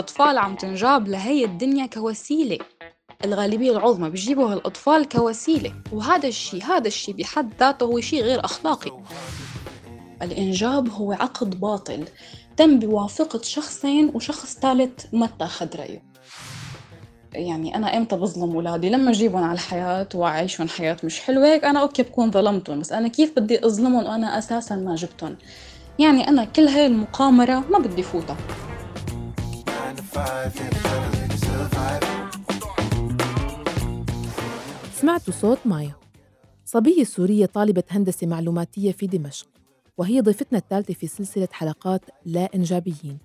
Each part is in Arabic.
الأطفال عم تنجاب لهي الدنيا كوسيلة. الغالبية العظمى بيجيبوا هالأطفال كوسيلة وهذا الشيء هذا الشيء بحد ذاته هو شيء غير أخلاقي. الإنجاب هو عقد باطل تم بوافقة شخصين وشخص ثالث ما اتاخذ رأيه. يعني أنا إمتى بظلم أولادي لما أجيبهم على الحياة وأعيشهم حياة مش حلوة هيك أنا أوكي بكون ظلمتهم بس أنا كيف بدي أظلمهم وأنا أساسا ما جبتهم؟ يعني أنا كل هاي المقامرة ما بدي فوتها. سمعتوا صوت مايا. صبية سورية طالبة هندسة معلوماتية في دمشق وهي ضيفتنا الثالثة في سلسلة حلقات لا إنجابيين.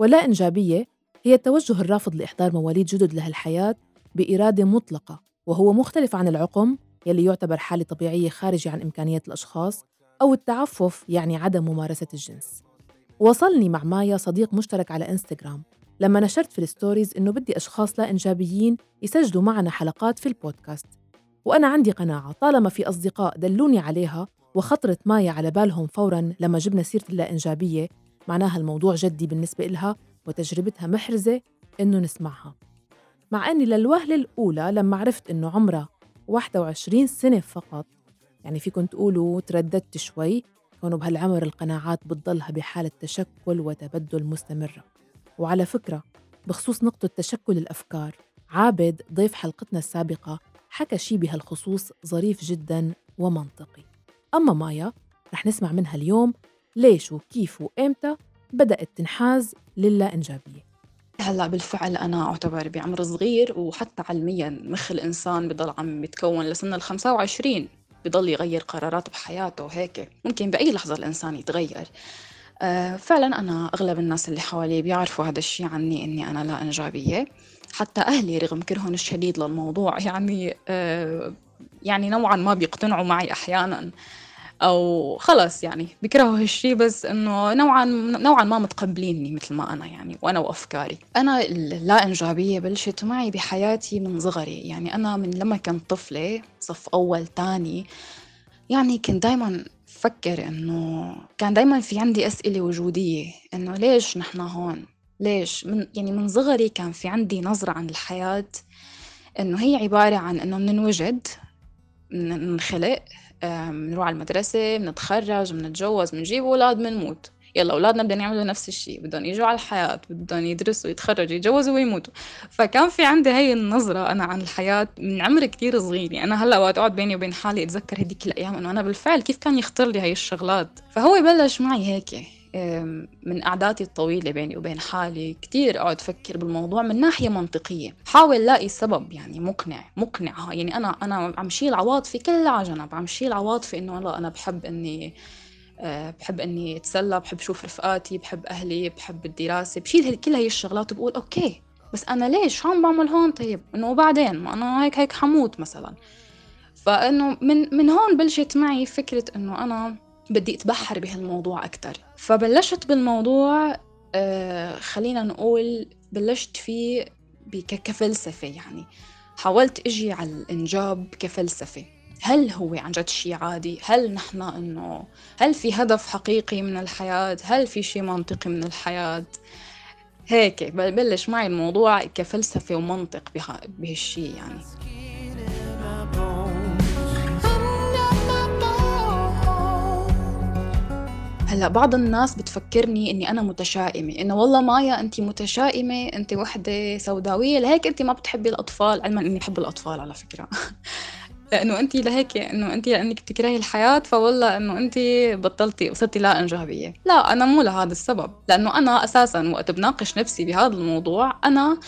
ولا إنجابية هي التوجه الرافض لإحضار مواليد جدد لهالحياة بإرادة مطلقة وهو مختلف عن العقم يلي يعتبر حالة طبيعية خارجة عن إمكانيات الأشخاص أو التعفف يعني عدم ممارسة الجنس. وصلني مع مايا صديق مشترك على إنستغرام. لما نشرت في الستوريز إنه بدي أشخاص لا إنجابيين يسجلوا معنا حلقات في البودكاست. وأنا عندي قناعة طالما في أصدقاء دلوني عليها وخطرت مايا على بالهم فوراً لما جبنا سيرة اللا إنجابية معناها الموضوع جدي بالنسبة إلها وتجربتها محرزة إنه نسمعها. مع أني للوهلة الأولى لما عرفت إنه عمرها 21 سنة فقط يعني فيكم تقولوا ترددت شوي كونوا بهالعمر القناعات بتضلها بحالة تشكل وتبدل مستمرة. وعلى فكرة بخصوص نقطة تشكل الأفكار عابد ضيف حلقتنا السابقة حكى شي بهالخصوص ظريف جدا ومنطقي. أما مايا رح نسمع منها اليوم ليش وكيف وإمتى بدأت تنحاز للا إنجابية هلأ بالفعل أنا أعتبر بعمر صغير وحتى علميا مخ الإنسان بضل عم يتكون لسن ال 25 بضل يغير قرارات بحياته وهيك ممكن بأي لحظة الإنسان يتغير. فعلا أنا أغلب الناس اللي حوالي بيعرفوا هذا الشيء عني إني أنا لا إنجابية. حتى أهلي رغم كرههم الشديد للموضوع يعني آه، يعني نوعا ما بيقتنعوا معي أحيانا. أو خلص يعني بيكرهوا هالشي بس إنه نوعا نوعا ما متقبليني مثل ما أنا يعني وأنا وأفكاري. أنا اللا إنجابية بلشت معي بحياتي من صغري. يعني أنا من لما كنت طفلة صف أول تاني يعني كنت دائما فكر إنه كان دائما في عندي أسئلة وجودية إنه ليش نحن هون؟ ليش؟ من يعني من صغري كان في عندي نظرة عن الحياة إنه هي عبارة عن إنه بننوجد بنخلق بنروح على المدرسة بنتخرج بنتجوز بنجيب أولاد بنموت يلا أولادنا بدهم يعملوا نفس الشيء بدهم يجوا على الحياة بدهم يدرسوا يتخرجوا يتجوزوا ويموتوا. فكان في عندي هاي النظرة أنا عن الحياة من عمر كتير صغير. يعني أنا هلأ وقت أقعد بيني وبين حالي أتذكر هديك الأيام إنه أنا بالفعل كيف كان يخطر لي هاي الشغلات. فهو بلش معي هيك من قعداتي الطويلة بيني وبين حالي. كتير أقعد أفكر بالموضوع من ناحية منطقية. حاول لاقي سبب يعني مقنع مقنع. يعني أنا أنا عم شيل عواطفي كلها على جنب. عم شيل عواطفي إنه والله أنا بحب إني بحب إني أتسلى بحب أشوف رفقاتي بحب أهلي بحب الدراسة بشيل كل هي الشغلات وبقول أوكي بس أنا ليش؟ عم بعمل هون طيب؟ إنه وبعدين؟ ما أنا هيك هيك حموت مثلا. فإنه من من هون بلشت معي فكرة إنه أنا بدي أتبحر بهالموضوع أكتر. فبلشت بالموضوع آه خلينا نقول بلشت فيه كفلسفة يعني. حاولت أجي على الإنجاب كفلسفة. هل هو عن جد شيء عادي؟ هل نحن إنه هل في هدف حقيقي من الحياة؟ هل في شيء منطقي من الحياة؟ هيك بلش معي الموضوع كفلسفة ومنطق بهالشيء يعني هلأ بعض الناس بتفكرني إني أنا متشائمة إنه والله مايا أنت متشائمة أنت وحدة سوداوية لهيك أنت ما بتحبي الأطفال علما إني بحب الأطفال على فكرة لأنه انت لهيك إنه انت لأنك بتكرهي الحياة فوالله إنه انت بطلتي وصرتي لا إنجابية. لا أنا مو لهذا السبب لأنه أنا أساسا وقت بناقش نفسي بهذا الموضوع أنا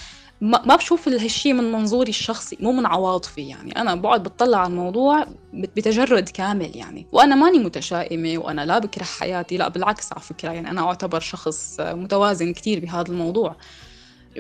ما بشوف هالشيء من منظوري الشخصي مو من عواطفي يعني. أنا بقعد بتطلع على الموضوع بتجرد كامل يعني. وأنا ماني متشائمة وأنا لا بكره حياتي لا بالعكس على فكرة يعني أنا أعتبر شخص متوازن كثير بهذا الموضوع.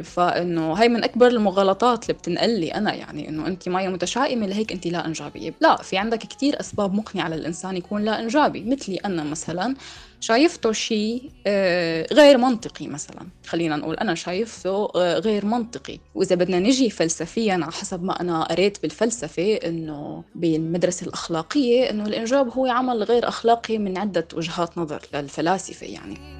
فإنه هي من أكبر المغالطات اللي بتنقل لي أنا يعني إنه انت ماي متشائمة لهيك انت لا إنجابية. لا في عندك كثير أسباب مقنعة للإنسان يكون لا إنجابي مثلي أنا مثلا شايفته شيء آه، غير منطقي مثلا. خلينا نقول أنا شايفته آه، غير منطقي. وإذا بدنا نجي فلسفيا على حسب ما أنا قريت بالفلسفة إنه بالمدرسة الأخلاقية إنه الإنجاب هو عمل غير أخلاقي من عدة وجهات نظر للفلاسفة يعني.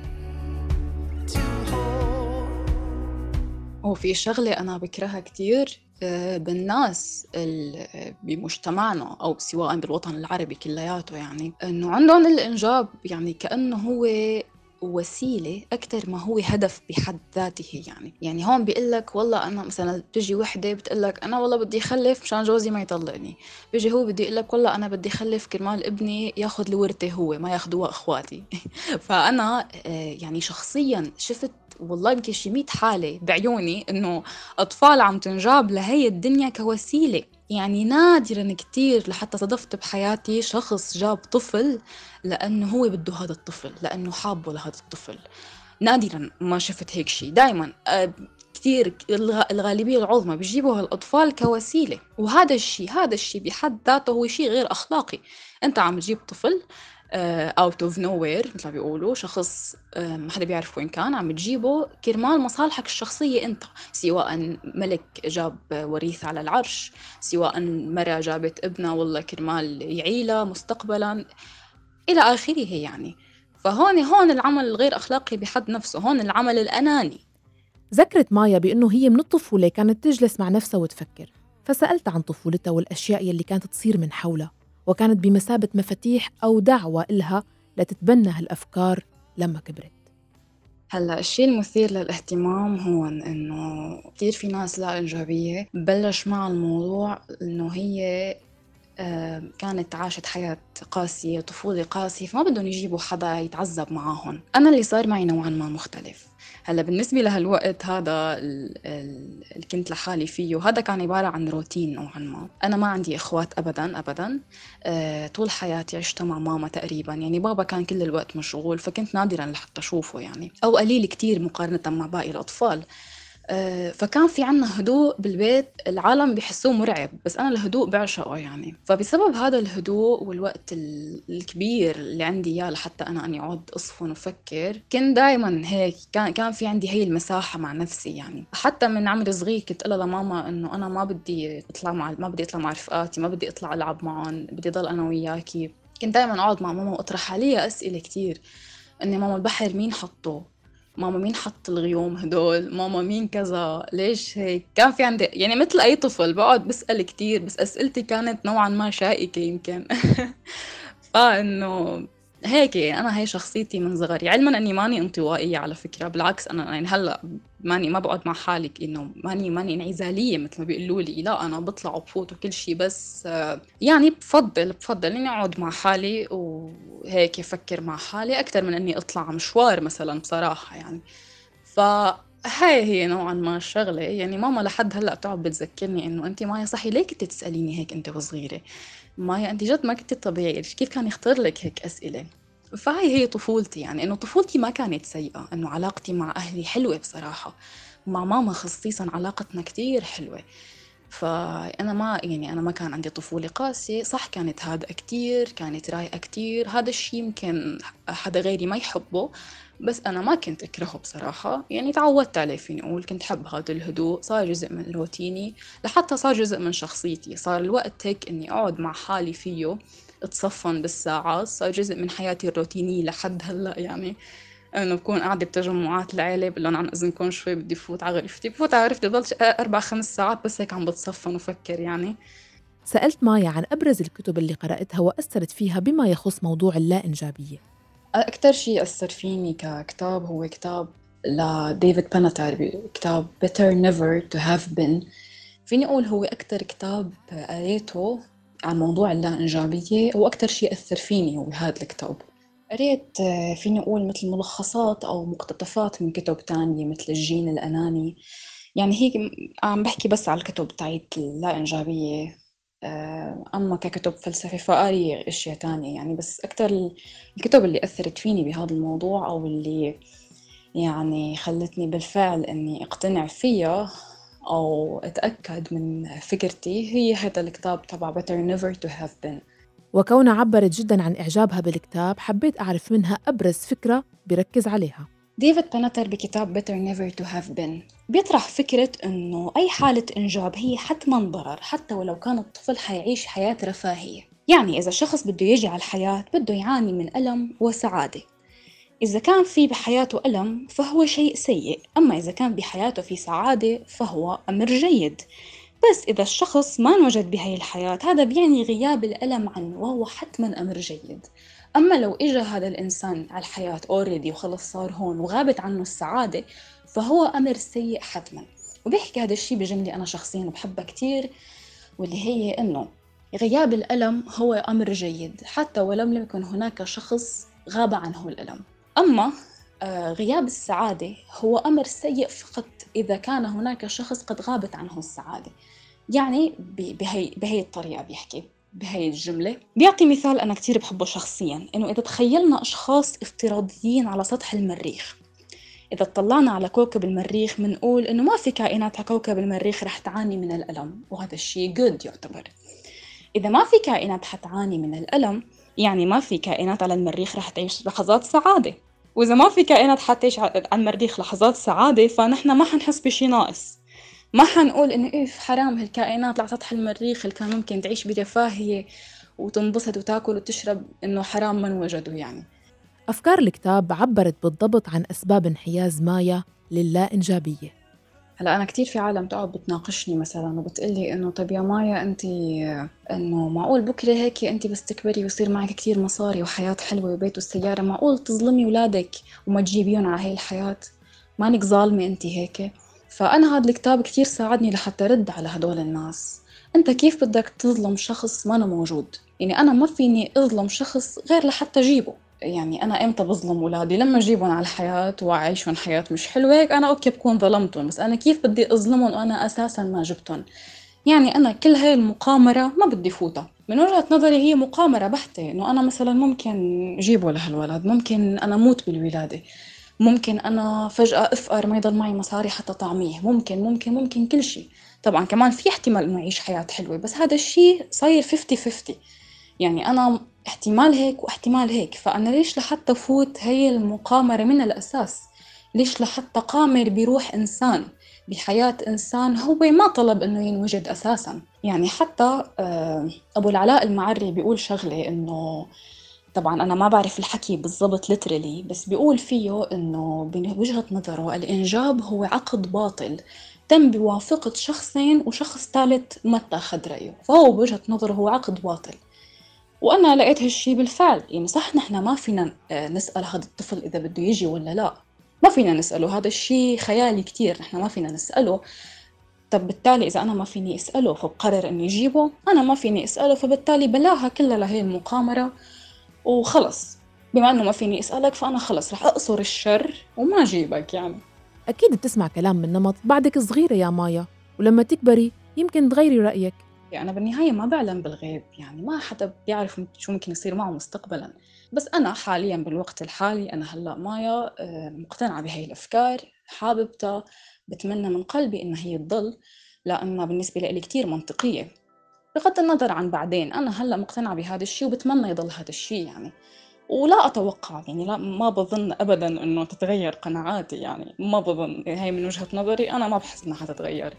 هو في شغلة أنا بكرهها كتير آه، بالناس بمجتمعنا أو سواء بالوطن العربي كلياته يعني إنه عندهم الإنجاب يعني كأنه هو وسيلة أكثر ما هو هدف بحد ذاته يعني. يعني هون بيقول لك والله أنا مثلا بتجي وحدة بتقول لك أنا والله بدي أخلف مشان جوزي ما يطلقني. بيجي هو بدي يقول لك والله أنا بدي أخلف كرمال ابني ياخذ الورثة هو ما ياخذوها إخواتي. فأنا آه، يعني شخصيا شفت والله يمكن شي 100 حالة بعيوني إنه أطفال عم تنجاب لهي الدنيا كوسيلة. يعني نادرا كتير لحتى صدفت بحياتي شخص جاب طفل لأنه هو بده هذا الطفل لأنه حابه لهذا الطفل. نادرا ما شفت هيك شيء دائما آه، كثير الغالبية العظمى بيجيبوا هالأطفال كوسيلة. وهذا الشيء هذا الشيء بحد ذاته هو شيء غير أخلاقي. أنت عم تجيب طفل out of nowhere مثل ما بيقولوا شخص ما حدا بيعرف وين كان عم تجيبه كرمال مصالحك الشخصية أنت سواء ملك جاب وريث على العرش سواء مرة جابت ابنها والله كرمال يعيلها مستقبلا إلى آخره يعني. فهون هون العمل الغير أخلاقي بحد نفسه هون العمل الأناني. ذكرت مايا بأنه هي من الطفولة كانت تجلس مع نفسها وتفكر فسألت عن طفولتها والأشياء يلي كانت تصير من حولها. وكانت بمثابة مفاتيح أو دعوة إلها لتتبنى هالأفكار لما كبرت. هلا الشيء المثير للاهتمام هون إنه كثير في ناس لا انجابيه بلش مع الموضوع إنه هي كانت عاشت حياة قاسية طفولة قاسية فما بدهم يجيبوا حدا يتعذب معاهم. أنا اللي صار معي نوعا ما مختلف. هلا بالنسبة لهالوقت هذا اللي كنت لحالي فيه هذا كان عبارة عن روتين نوعا ما. أنا ما عندي إخوات أبدا أبدا. أه طول حياتي عشت مع ماما تقريبا. يعني بابا كان كل الوقت مشغول فكنت نادرا لحتى أشوفه يعني. أو قليل كتير مقارنة مع باقي الأطفال. فكان في عنا هدوء بالبيت العالم بيحسوه مرعب بس أنا الهدوء بعشقه يعني. فبسبب هذا الهدوء والوقت الكبير اللي عندي إياه لحتى أنا أني أقعد أصفن وأفكر كنت دائما هيك كان كان في عندي هي المساحة مع نفسي يعني. حتى من عمري صغير كنت أقول لماما إنه أنا ما بدي أطلع مع ما بدي أطلع مع رفقاتي ما بدي أطلع ألعب معهم بدي ضل أنا وياكي. كنت دائما أقعد مع ماما وأطرح عليها أسئلة كتير إني ماما البحر مين حطه؟ ماما مين حط الغيوم هدول؟ ماما مين كذا؟ ليش هيك؟ كان في عندي يعني مثل أي طفل بقعد بسأل كتير بس أسئلتي كانت نوعا ما شائكة يمكن. فإنه هيك أنا هي شخصيتي من صغري. علما أني ماني انطوائية على فكرة بالعكس أنا يعني هلأ ماني ما بقعد مع حالي إنه ماني ماني انعزالية مثل ما بيقولوا لي. لا أنا بطلع وبفوت وكل شيء بس يعني بفضل بفضل إني أقعد مع حالي وهيك أفكر مع حالي أكثر من إني أطلع مشوار مثلا بصراحة يعني. ف هاي هي نوعا ما الشغلة يعني ماما لحد هلأ بتقعد بتذكرني إنه انت مايا صحي ليه كنت تسأليني هيك أنت وصغيرة؟ مايا أنت جد ما كنت طبيعية كيف كان يخطر لك هيك أسئلة؟ فهي هي طفولتي يعني إنه طفولتي ما كانت سيئة إنه علاقتي مع أهلي حلوة بصراحة. مع ماما خصيصا علاقتنا كتير حلوة. فأنا ما يعني أنا ما كان عندي طفولة قاسية صح كانت هادئة كتير كانت رايقة كتير هذا الشي يمكن حدا غيري ما يحبه بس أنا ما كنت أكرهه بصراحة. يعني تعودت عليه فيني أقول كنت حب هذا الهدوء صار جزء من روتيني لحتى صار جزء من شخصيتي. صار الوقت هيك إني أقعد مع حالي فيه أتصفن بالساعات صار جزء من حياتي الروتينية لحد هلأ يعني. إنه بكون قاعدة بتجمعات العيله بقول لهم عن اذنكم شوي بدي فوت على غرفتي. بفوت على غرفتي ضل أربع خمس ساعات بس هيك عم بتصفن وفكر يعني. سألت مايا عن أبرز الكتب اللي قرأتها وأثرت فيها بما يخص موضوع اللا إنجابية أكثر شيء أثر فيني ككتاب هو كتاب لديفيد بيناتار كتاب Better Never to Have Been. فيني أقول هو أكثر كتاب قريته عن موضوع اللا إنجابية وأكثر شيء أثر فيني هو هذا الكتاب. قريت فيني أقول مثل ملخصات أو مقتطفات من كتب تانية مثل الجين الأناني. يعني هي عم بحكي بس على الكتب تاعت اللا إنجابية آه، أما ككتب فلسفة فقاري أشياء تانية. يعني بس أكتر الكتب اللي أثرت فيني بهذا الموضوع أو اللي يعني خلتني بالفعل إني أقتنع فيها أو أتأكد من فكرتي هي هذا الكتاب تبع Better Never to Have Been. وكونها عبرت جدا عن إعجابها بالكتاب حبيت أعرف منها أبرز فكرة بركز عليها. ديفيد بنتر بكتاب Better Never to Have Been بيطرح فكرة إنه أي حالة إنجاب هي حتما ضرر حتى ولو كان الطفل حيعيش حياة رفاهية. يعني إذا شخص بده يجي على الحياة بده يعاني من ألم وسعادة. إذا كان في بحياته ألم فهو شيء سيء. أما إذا كان بحياته في سعادة فهو أمر جيد. بس إذا الشخص ما انوجد بهاي الحياة هذا بيعني غياب الألم عنه وهو حتما أمر جيد. أما لو إجا هذا الإنسان على الحياة أوريدي وخلص صار هون وغابت عنه السعادة فهو أمر سيء حتما. وبيحكي هذا الشيء بجملة أنا شخصيا بحبها كتير واللي هي إنه غياب الألم هو أمر جيد حتى ولم يكن هناك شخص غاب عنه الألم. أما غياب السعادة هو أمر سيء فقط إذا كان هناك شخص قد غابت عنه السعادة. يعني بهي, بهي الطريقة بيحكي بهي الجملة. بيعطي مثال أنا كتير بحبه شخصيا إنه إذا تخيلنا أشخاص افتراضيين على سطح المريخ إذا اطلعنا على كوكب المريخ بنقول إنه ما في كائنات على كوكب المريخ رح تعاني من الألم وهذا الشيء جود يعتبر. إذا ما في كائنات حتعاني من الألم يعني ما في كائنات على المريخ رح تعيش لحظات سعادة. وإذا ما في كائنات حتعيش على المريخ لحظات سعادة فنحن ما حنحس بشي ناقص. ما حنقول إنه إيه حرام هالكائنات على سطح المريخ اللي كان ممكن تعيش برفاهية وتنبسط وتاكل وتشرب إنه حرام من وجدوا يعني. أفكار الكتاب عبرت بالضبط عن أسباب انحياز مايا للا إنجابية هلا أنا كثير في عالم تقعد بتناقشني مثلا وبتقلي إنه طب يا مايا انت إنه معقول بكرة هيك انت بس تكبري ويصير معك كثير مصاري وحياة حلوة وبيت وسياره معقول تظلمي اولادك وما تجيبيهم على هاي الحياة؟ مانك ظالمة انت هيك. فأنا هذا الكتاب كثير ساعدني لحتى رد على هدول الناس. أنت كيف بدك تظلم شخص ما موجود؟ يعني أنا ما فيني أظلم شخص غير لحتى أجيبه. يعني أنا إمتى بظلم أولادي؟ لما أجيبهم على الحياة وأعيشهم حياة مش حلوة هيك أنا okay بكون ظلمتهم بس أنا كيف بدي أظلمهم وأنا أساسا ما جبتهم؟ يعني أنا كل هاي المقامرة ما بدي فوتها. من وجهة نظري هي مقامرة بحتة إنه أنا مثلا ممكن جيبه لهالولد ممكن أنا موت بالولادة ممكن أنا فجأة أفقر ما يضل معي مصاري حتى طعميه ممكن ممكن ممكن كل شيء طبعا كمان في احتمال إنه أعيش حياة حلوة بس هذا الشيء صاير 50 50 يعني أنا احتمال هيك واحتمال هيك. فأنا ليش لحتى فوت هي المقامرة من الأساس؟ ليش لحتى قامر بروح إنسان بحياة إنسان هو ما طلب إنه ينوجد أساسا؟ يعني حتى آه، أبو العلاء المعري بيقول شغلة إنه طبعا أنا ما بعرف الحكي بالضبط لترلي بس بيقول فيه إنه بوجهة نظره الإنجاب هو عقد باطل تم بوافقة شخصين وشخص ثالث ما اتخذ رأيه. فهو بوجهة نظره هو عقد باطل. وأنا لقيت هالشي بالفعل. يعني صح نحن ما فينا آه، نسأل هذا الطفل إذا بده يجي ولا لا. ما فينا نسأله. هذا الشي خيالي كتير. نحن ما فينا نسأله. طب بالتالي إذا أنا ما فيني أسأله فبقرر إني أجيبه أنا ما فيني أسأله فبالتالي بلاها كلها لهي المقامرة. وخلص. بما إنه ما فيني أسألك فأنا خلص. رح أقصر الشر وما أجيبك يعني. أكيد بتسمع كلام من نمط بعدك صغيرة يا مايا. ولما تكبري يمكن تغيري رأيك. أنا بالنهاية ما بعلم بالغيب يعني ما حدا بيعرف شو ممكن يصير معه مستقبلا. بس أنا حاليا بالوقت الحالي أنا هلأ مايا آه، مقتنعة بهاي الأفكار حاببتها بتمنى من قلبي إنها هي تضل لأنها بالنسبة لي كتير منطقية. بغض النظر عن بعدين أنا هلأ مقتنعة بهذا الشيء وبتمنى يضل هذا الشيء يعني. ولا أتوقع يعني لا ما بظن أبدا إنه تتغير قناعاتي يعني ما بظن هاي من وجهة نظري أنا ما بحس إنها حتتغير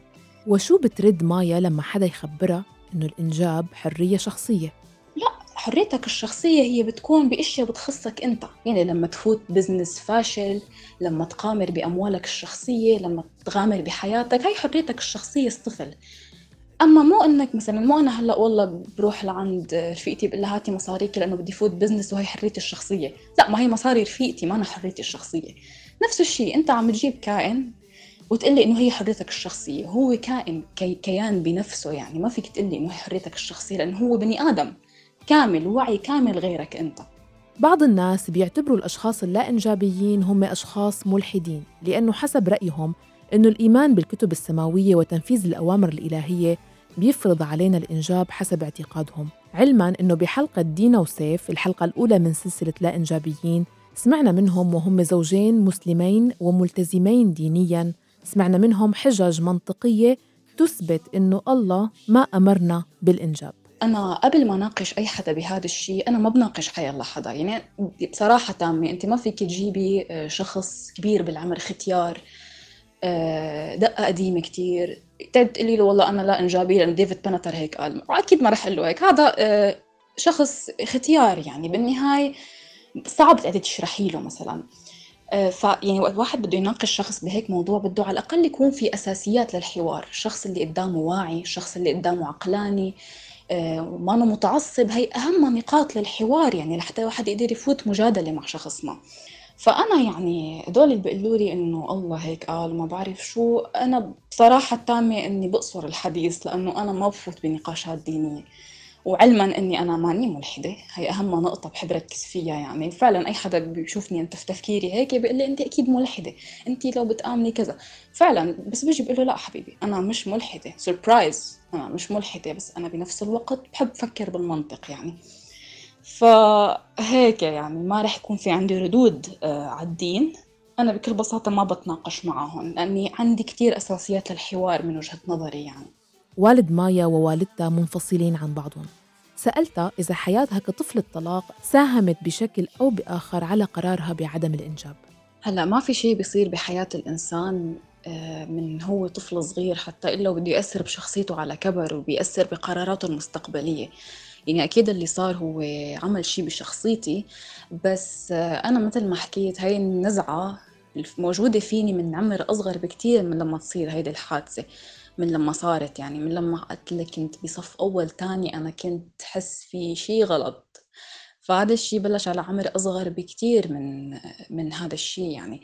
وشو بترد مايا لما حدا يخبرها إنه الإنجاب حرية شخصية؟ لا حريتك الشخصية هي بتكون بأشياء بتخصك أنت. يعني لما تفوت business فاشل لما تقامر بأموالك الشخصية لما تغامر بحياتك هاي حريتك الشخصية الطفل. أما مو إنك مثلا مو أنا هلأ والله بروح لعند رفيقتي بقول لها هاتي مصاريك لأنه بدي فوت business وهي حريتي الشخصية. لا ما هي مصاري رفيقتي ما أنا حريتي الشخصية. نفس الشيء أنت عم تجيب كائن وتقلي إنه هي حريتك الشخصية. هو كائن كي كيان بنفسه يعني. ما فيك تقلي إنه هي حريتك الشخصية لأنه هو بني آدم. كامل وعي كامل غيرك أنت. بعض الناس بيعتبروا الأشخاص اللا انجابيين هم أشخاص ملحدين لأنه حسب رأيهم إنه الإيمان بالكتب السماوية وتنفيذ الأوامر الإلهية بيفرض علينا الإنجاب حسب اعتقادهم. علما إنه بحلقة دينا وسيف الحلقة الأولى من سلسلة لا انجابيين سمعنا منهم وهم زوجين مسلمين وملتزمين دينيا سمعنا منهم حجج منطقية تثبت إنه الله ما أمرنا بالإنجاب. أنا قبل ما ناقش أي حدا بهذا الشيء أنا ما بناقش حي الله حدا. يعني بصراحة تامة أنت ما فيك تجيبي آه، شخص كبير بالعمر ختيار آه، دقة قديمة كتير. تقولي له والله أنا لا إنجابي لأن ديفيد بنتر هيك قال. وأكيد ما رح أقول له هيك. هذا آه، شخص ختيار يعني. بالنهاية صعب تقدري تشرحي له مثلا. آه، فيعني وقت واحد بده يناقش شخص بهيك موضوع بده على الأقل يكون في أساسيات للحوار الشخص اللي قدامه واعي الشخص اللي قدامه عقلاني وما أنا متعصب. هي أهم نقاط للحوار يعني لحتى واحد يقدر يفوت مجادلة مع شخص ما. فأنا يعني هدول اللي بيقولوا لي إنه الله هيك قال وما بعرف شو. أنا بصراحة تامة إني بقصر الحديث لأنه أنا ما بفوت بنقاشات دينية. وعلما إني أنا ماني ملحدة. هي أهم نقطة بحب ركز فيها يعني. فعلا أي حدا بيشوفني أنت في تفكيري هيك بيقول لي أنت أكيد ملحدة. أنت لو بتآمني كذا. فعلا بس بيجي بقول له لا حبيبي أنا مش ملحدة. سربرايز أنا مش ملحدة بس أنا بنفس الوقت بحب أفكر بالمنطق يعني. فهيك يعني ما رح يكون في عندي ردود آه، على الدين. أنا بكل بساطة ما بتناقش معهم لأني عندي كتير أساسيات للحوار من وجهة نظري يعني. والد مايا ووالدتها منفصلين عن بعضهم. سألتها إذا حياتها كطفلة طلاق ساهمت بشكل أو بآخر على قرارها بعدم الإنجاب. هلا ما في شيء بيصير بحياة الإنسان آه، من هو طفل صغير حتى إلا بده يأثر بشخصيته على كبر وبيأثر بقراراته المستقبلية. يعني أكيد اللي صار هو عمل شيء بشخصيتي بس آه، أنا مثل ما حكيت هاي النزعة موجودة فيني من عمر أصغر بكتير من لما تصير هيدي الحادثة. من لما صارت يعني من لما قلت لك كنت بصف أول تاني أنا كنت حس في شيء غلط. فهذا الشيء بلش على عمر أصغر بكتير من من هذا الشيء يعني.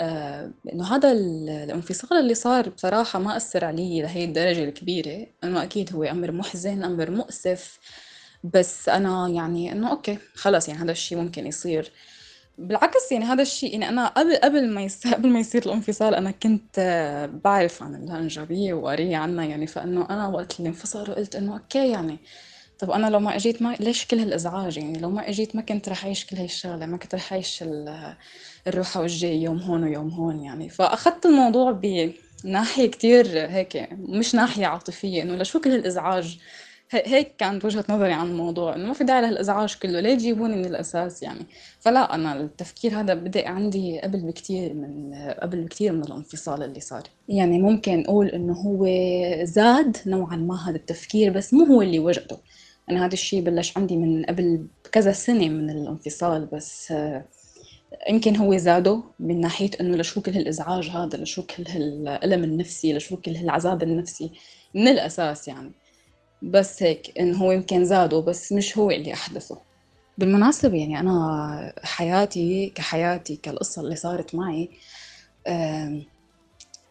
آه إنه هذا الانفصال اللي صار بصراحة ما أثر علي لهي الدرجة الكبيرة. إنه أكيد هو أمر محزن أمر مؤسف. بس أنا يعني إنه أوكي خلص يعني هذا الشيء ممكن يصير. بالعكس يعني هذا الشيء يعني أنا قبل قبل ما يص... قبل ما يصير الانفصال أنا كنت بعرف عن اللا إنجابية وقارية عنها يعني فإنه أنا وقت اللي انفصلوا قلت إنه okay يعني. طب أنا لو ما إجيت ما ليش كل هالإزعاج؟ يعني لو ما إجيت ما كنت رح أعيش كل هاي الشغلة ما كنت رح أعيش ال... الروحة والجاي يوم هون ويوم هون يعني. فأخذت الموضوع بناحية كتير هيك مش ناحية عاطفية إنه لشو كل هالإزعاج؟ هيك كانت وجهة نظري عن الموضوع إنه ما في داعي لهالإزعاج كله ليه تجيبوني من الأساس يعني؟ فلا أنا التفكير هذا بدأ عندي قبل بكتير من قبل بكتير من الانفصال اللي صار. يعني ممكن نقول إنه هو زاد نوعا ما هذا التفكير بس مو هو اللي وجدته أنا هذا الشيء بلش عندي من قبل كذا سنة من الانفصال بس يمكن هو زاده من ناحية إنه لشو كل هالإزعاج هذا لشو كل هالألم النفسي لشو كل هالعذاب النفسي من الأساس يعني. بس هيك إنه هو يمكن زاده بس مش هو اللي أحدثه. بالمناسبة يعني أنا حياتي كحياتي كالقصة اللي صارت معي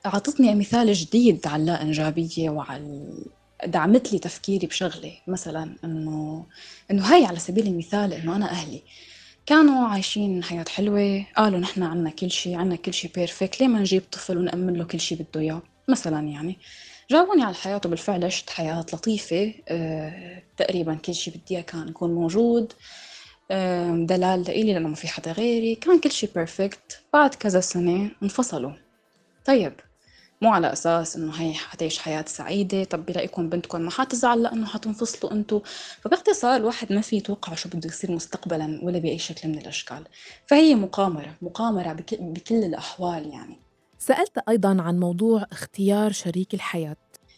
أعطتني مثال جديد على اللا إنجابية وعلى دعمت لي تفكيري بشغلة. مثلا إنه إنه هاي على سبيل المثال إنه أنا أهلي كانوا عايشين حياة حلوة قالوا نحن عنا كل شيء عنا كل شيء perfect ليه ما نجيب طفل ونأمن له كل شيء بده إياه؟ مثلا يعني. جابوني على الحياة وبالفعل عشت حياة لطيفة أه تقريبا كل شيء بدي إياه كان يكون موجود أه دلال لإلي لأنه ما في حدا غيري كان كل شيء perfect بعد كذا سنة انفصلوا. طيب مو على أساس إنه هي حتعيش حياة سعيدة طب برأيكم بنتكم ما حتزعل لأنه حتنفصلوا أنتوا. فباختصار الواحد ما في يتوقع شو بده يصير مستقبلا ولا بأي شكل من الأشكال. فهي مقامرة مقامرة بكل الأحوال يعني. سألت أيضا عن موضوع اختيار شريك الحياة.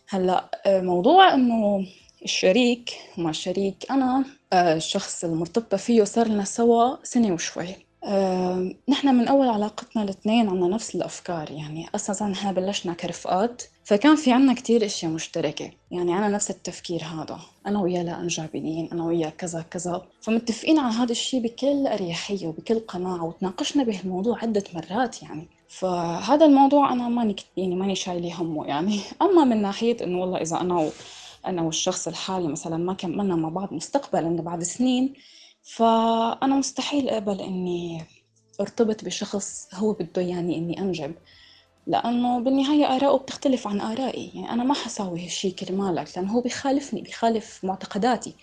هلأ آه، موضوع إنه الشريك مع الشريك أنا آه، الشخص المرتبطة فيه صار لنا سوا سنة وشوي. أه نحن من أول علاقتنا الاثنين عنا نفس الأفكار يعني أساسا نحن بلشنا كرفقات فكان في عنا كتير أشياء مشتركة. يعني أنا نفس التفكير هذا أنا وياه لا إنجابيين أنا وياه كذا كذا. فمتفقين على هذا الشيء بكل أريحية وبكل قناعة وتناقشنا بهالموضوع عدة مرات يعني. فهذا الموضوع أنا ماني يعني ماني شايلة همه يعني. أما من ناحية إنه والله إذا أنا و... أنا والشخص الحالي مثلا ما كملنا مع بعض مستقبلا بعد سنين فأنا مستحيل أقبل إني أرتبط بشخص هو بده يعني إني أنجب. لأنه بالنهاية آراءه بتختلف عن آرائي يعني أنا ما حساوي هالشي كرمالك لأنه هو بيخالفني بيخالف معتقداتي.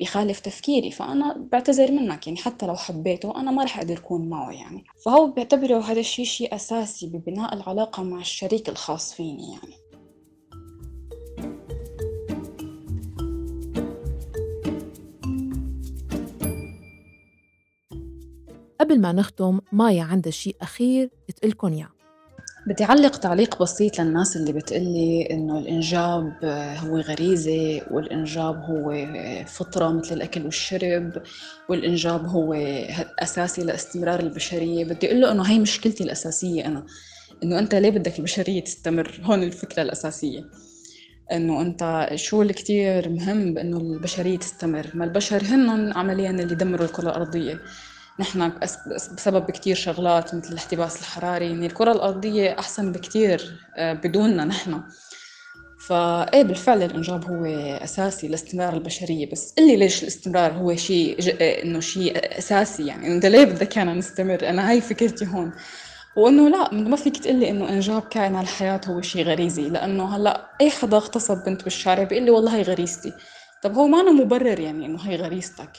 بيخالف تفكيري فأنا بعتذر منك يعني حتى لو حبيته أنا ما رح أقدر أكون معه يعني. فهو بيعتبره هذا الشيء شيء أساسي ببناء العلاقة مع الشريك الخاص فيني يعني. قبل ما نختم مايا عندها شيء أخير تقلكن إياه. بدي أعلّق تعليق بسيط للناس اللي بتقلي إنه الإنجاب هو غريزة والإنجاب هو فطرة مثل الأكل والشرب والإنجاب هو أساسي لاستمرار البشرية. بدي أقول له إنه هي مشكلتي الأساسية أنا. إنه أنت ليه بدك البشرية تستمر؟ هون الفكرة الأساسية. إنه أنت شو اللي كتير مهم بإنه البشرية تستمر؟ ما البشر هن عمليا اللي دمروا الكرة الأرضية. نحن بسبب كتير شغلات مثل الاحتباس الحراري يعني الكرة الأرضية أحسن بكتير آه، بدوننا نحن. فايه بالفعل الإنجاب هو أساسي لاستمرار البشرية بس اللي ليش الاستمرار هو شيء آه، إنه شيء أساسي يعني انت ليه بدك أنا نستمر؟ أنا هاي فكرتي هون. وإنه لا ما فيك تقلي إنه إنجاب كائن الحياة هو شيء غريزي لأنه هلأ أي حدا اغتصب بنت بالشارع بيقول لي والله هي غريزتي. طب هو ما أنا مبرر يعني إنه هي غريزتك؟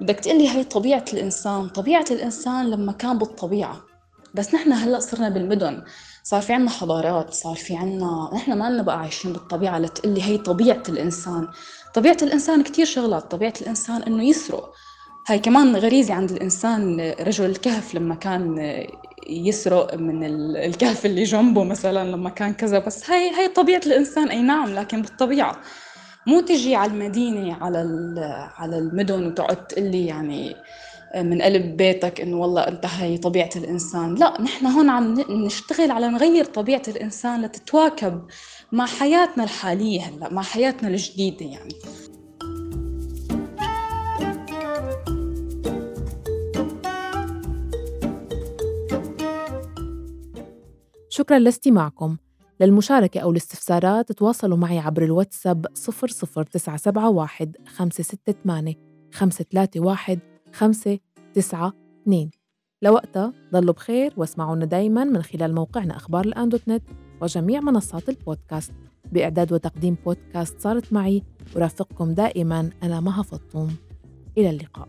بدك تقلي هي طبيعة الإنسان. طبيعة الإنسان لما كان بالطبيعة. بس نحن هلأ صرنا بالمدن. صار في عنا حضارات صار في عنا نحن ما لنا بقى عايشين بالطبيعة لتقلي هي طبيعة الإنسان. طبيعة الإنسان كتير شغلات. طبيعة الإنسان إنه يسرق. هاي كمان غريزة عند الإنسان رجل الكهف لما كان يسرق من الكهف اللي جنبه مثلا لما كان كذا. بس هاي هاي طبيعة الإنسان. أي نعم لكن بالطبيعة. مو تجي على المدينة على على المدن وتقعد تقول لي يعني آه، من قلب بيتك إنه والله أنت هي طبيعة الإنسان. لا نحن هون عم نشتغل على نغير طبيعة الإنسان لتتواكب مع حياتنا الحالية هلأ مع حياتنا الجديدة يعني. شكرا لاستماعكم للمشاركة أو الاستفسارات تواصلوا معي عبر الواتساب 00971 568 531 592 لوقتها ضلوا بخير واسمعونا دايما من خلال موقعنا أخبار الآن دوت نت وجميع منصات البودكاست. بإعداد وتقديم بودكاست صارت معي ورافقكم دائما أنا مها فطوم. إلى اللقاء.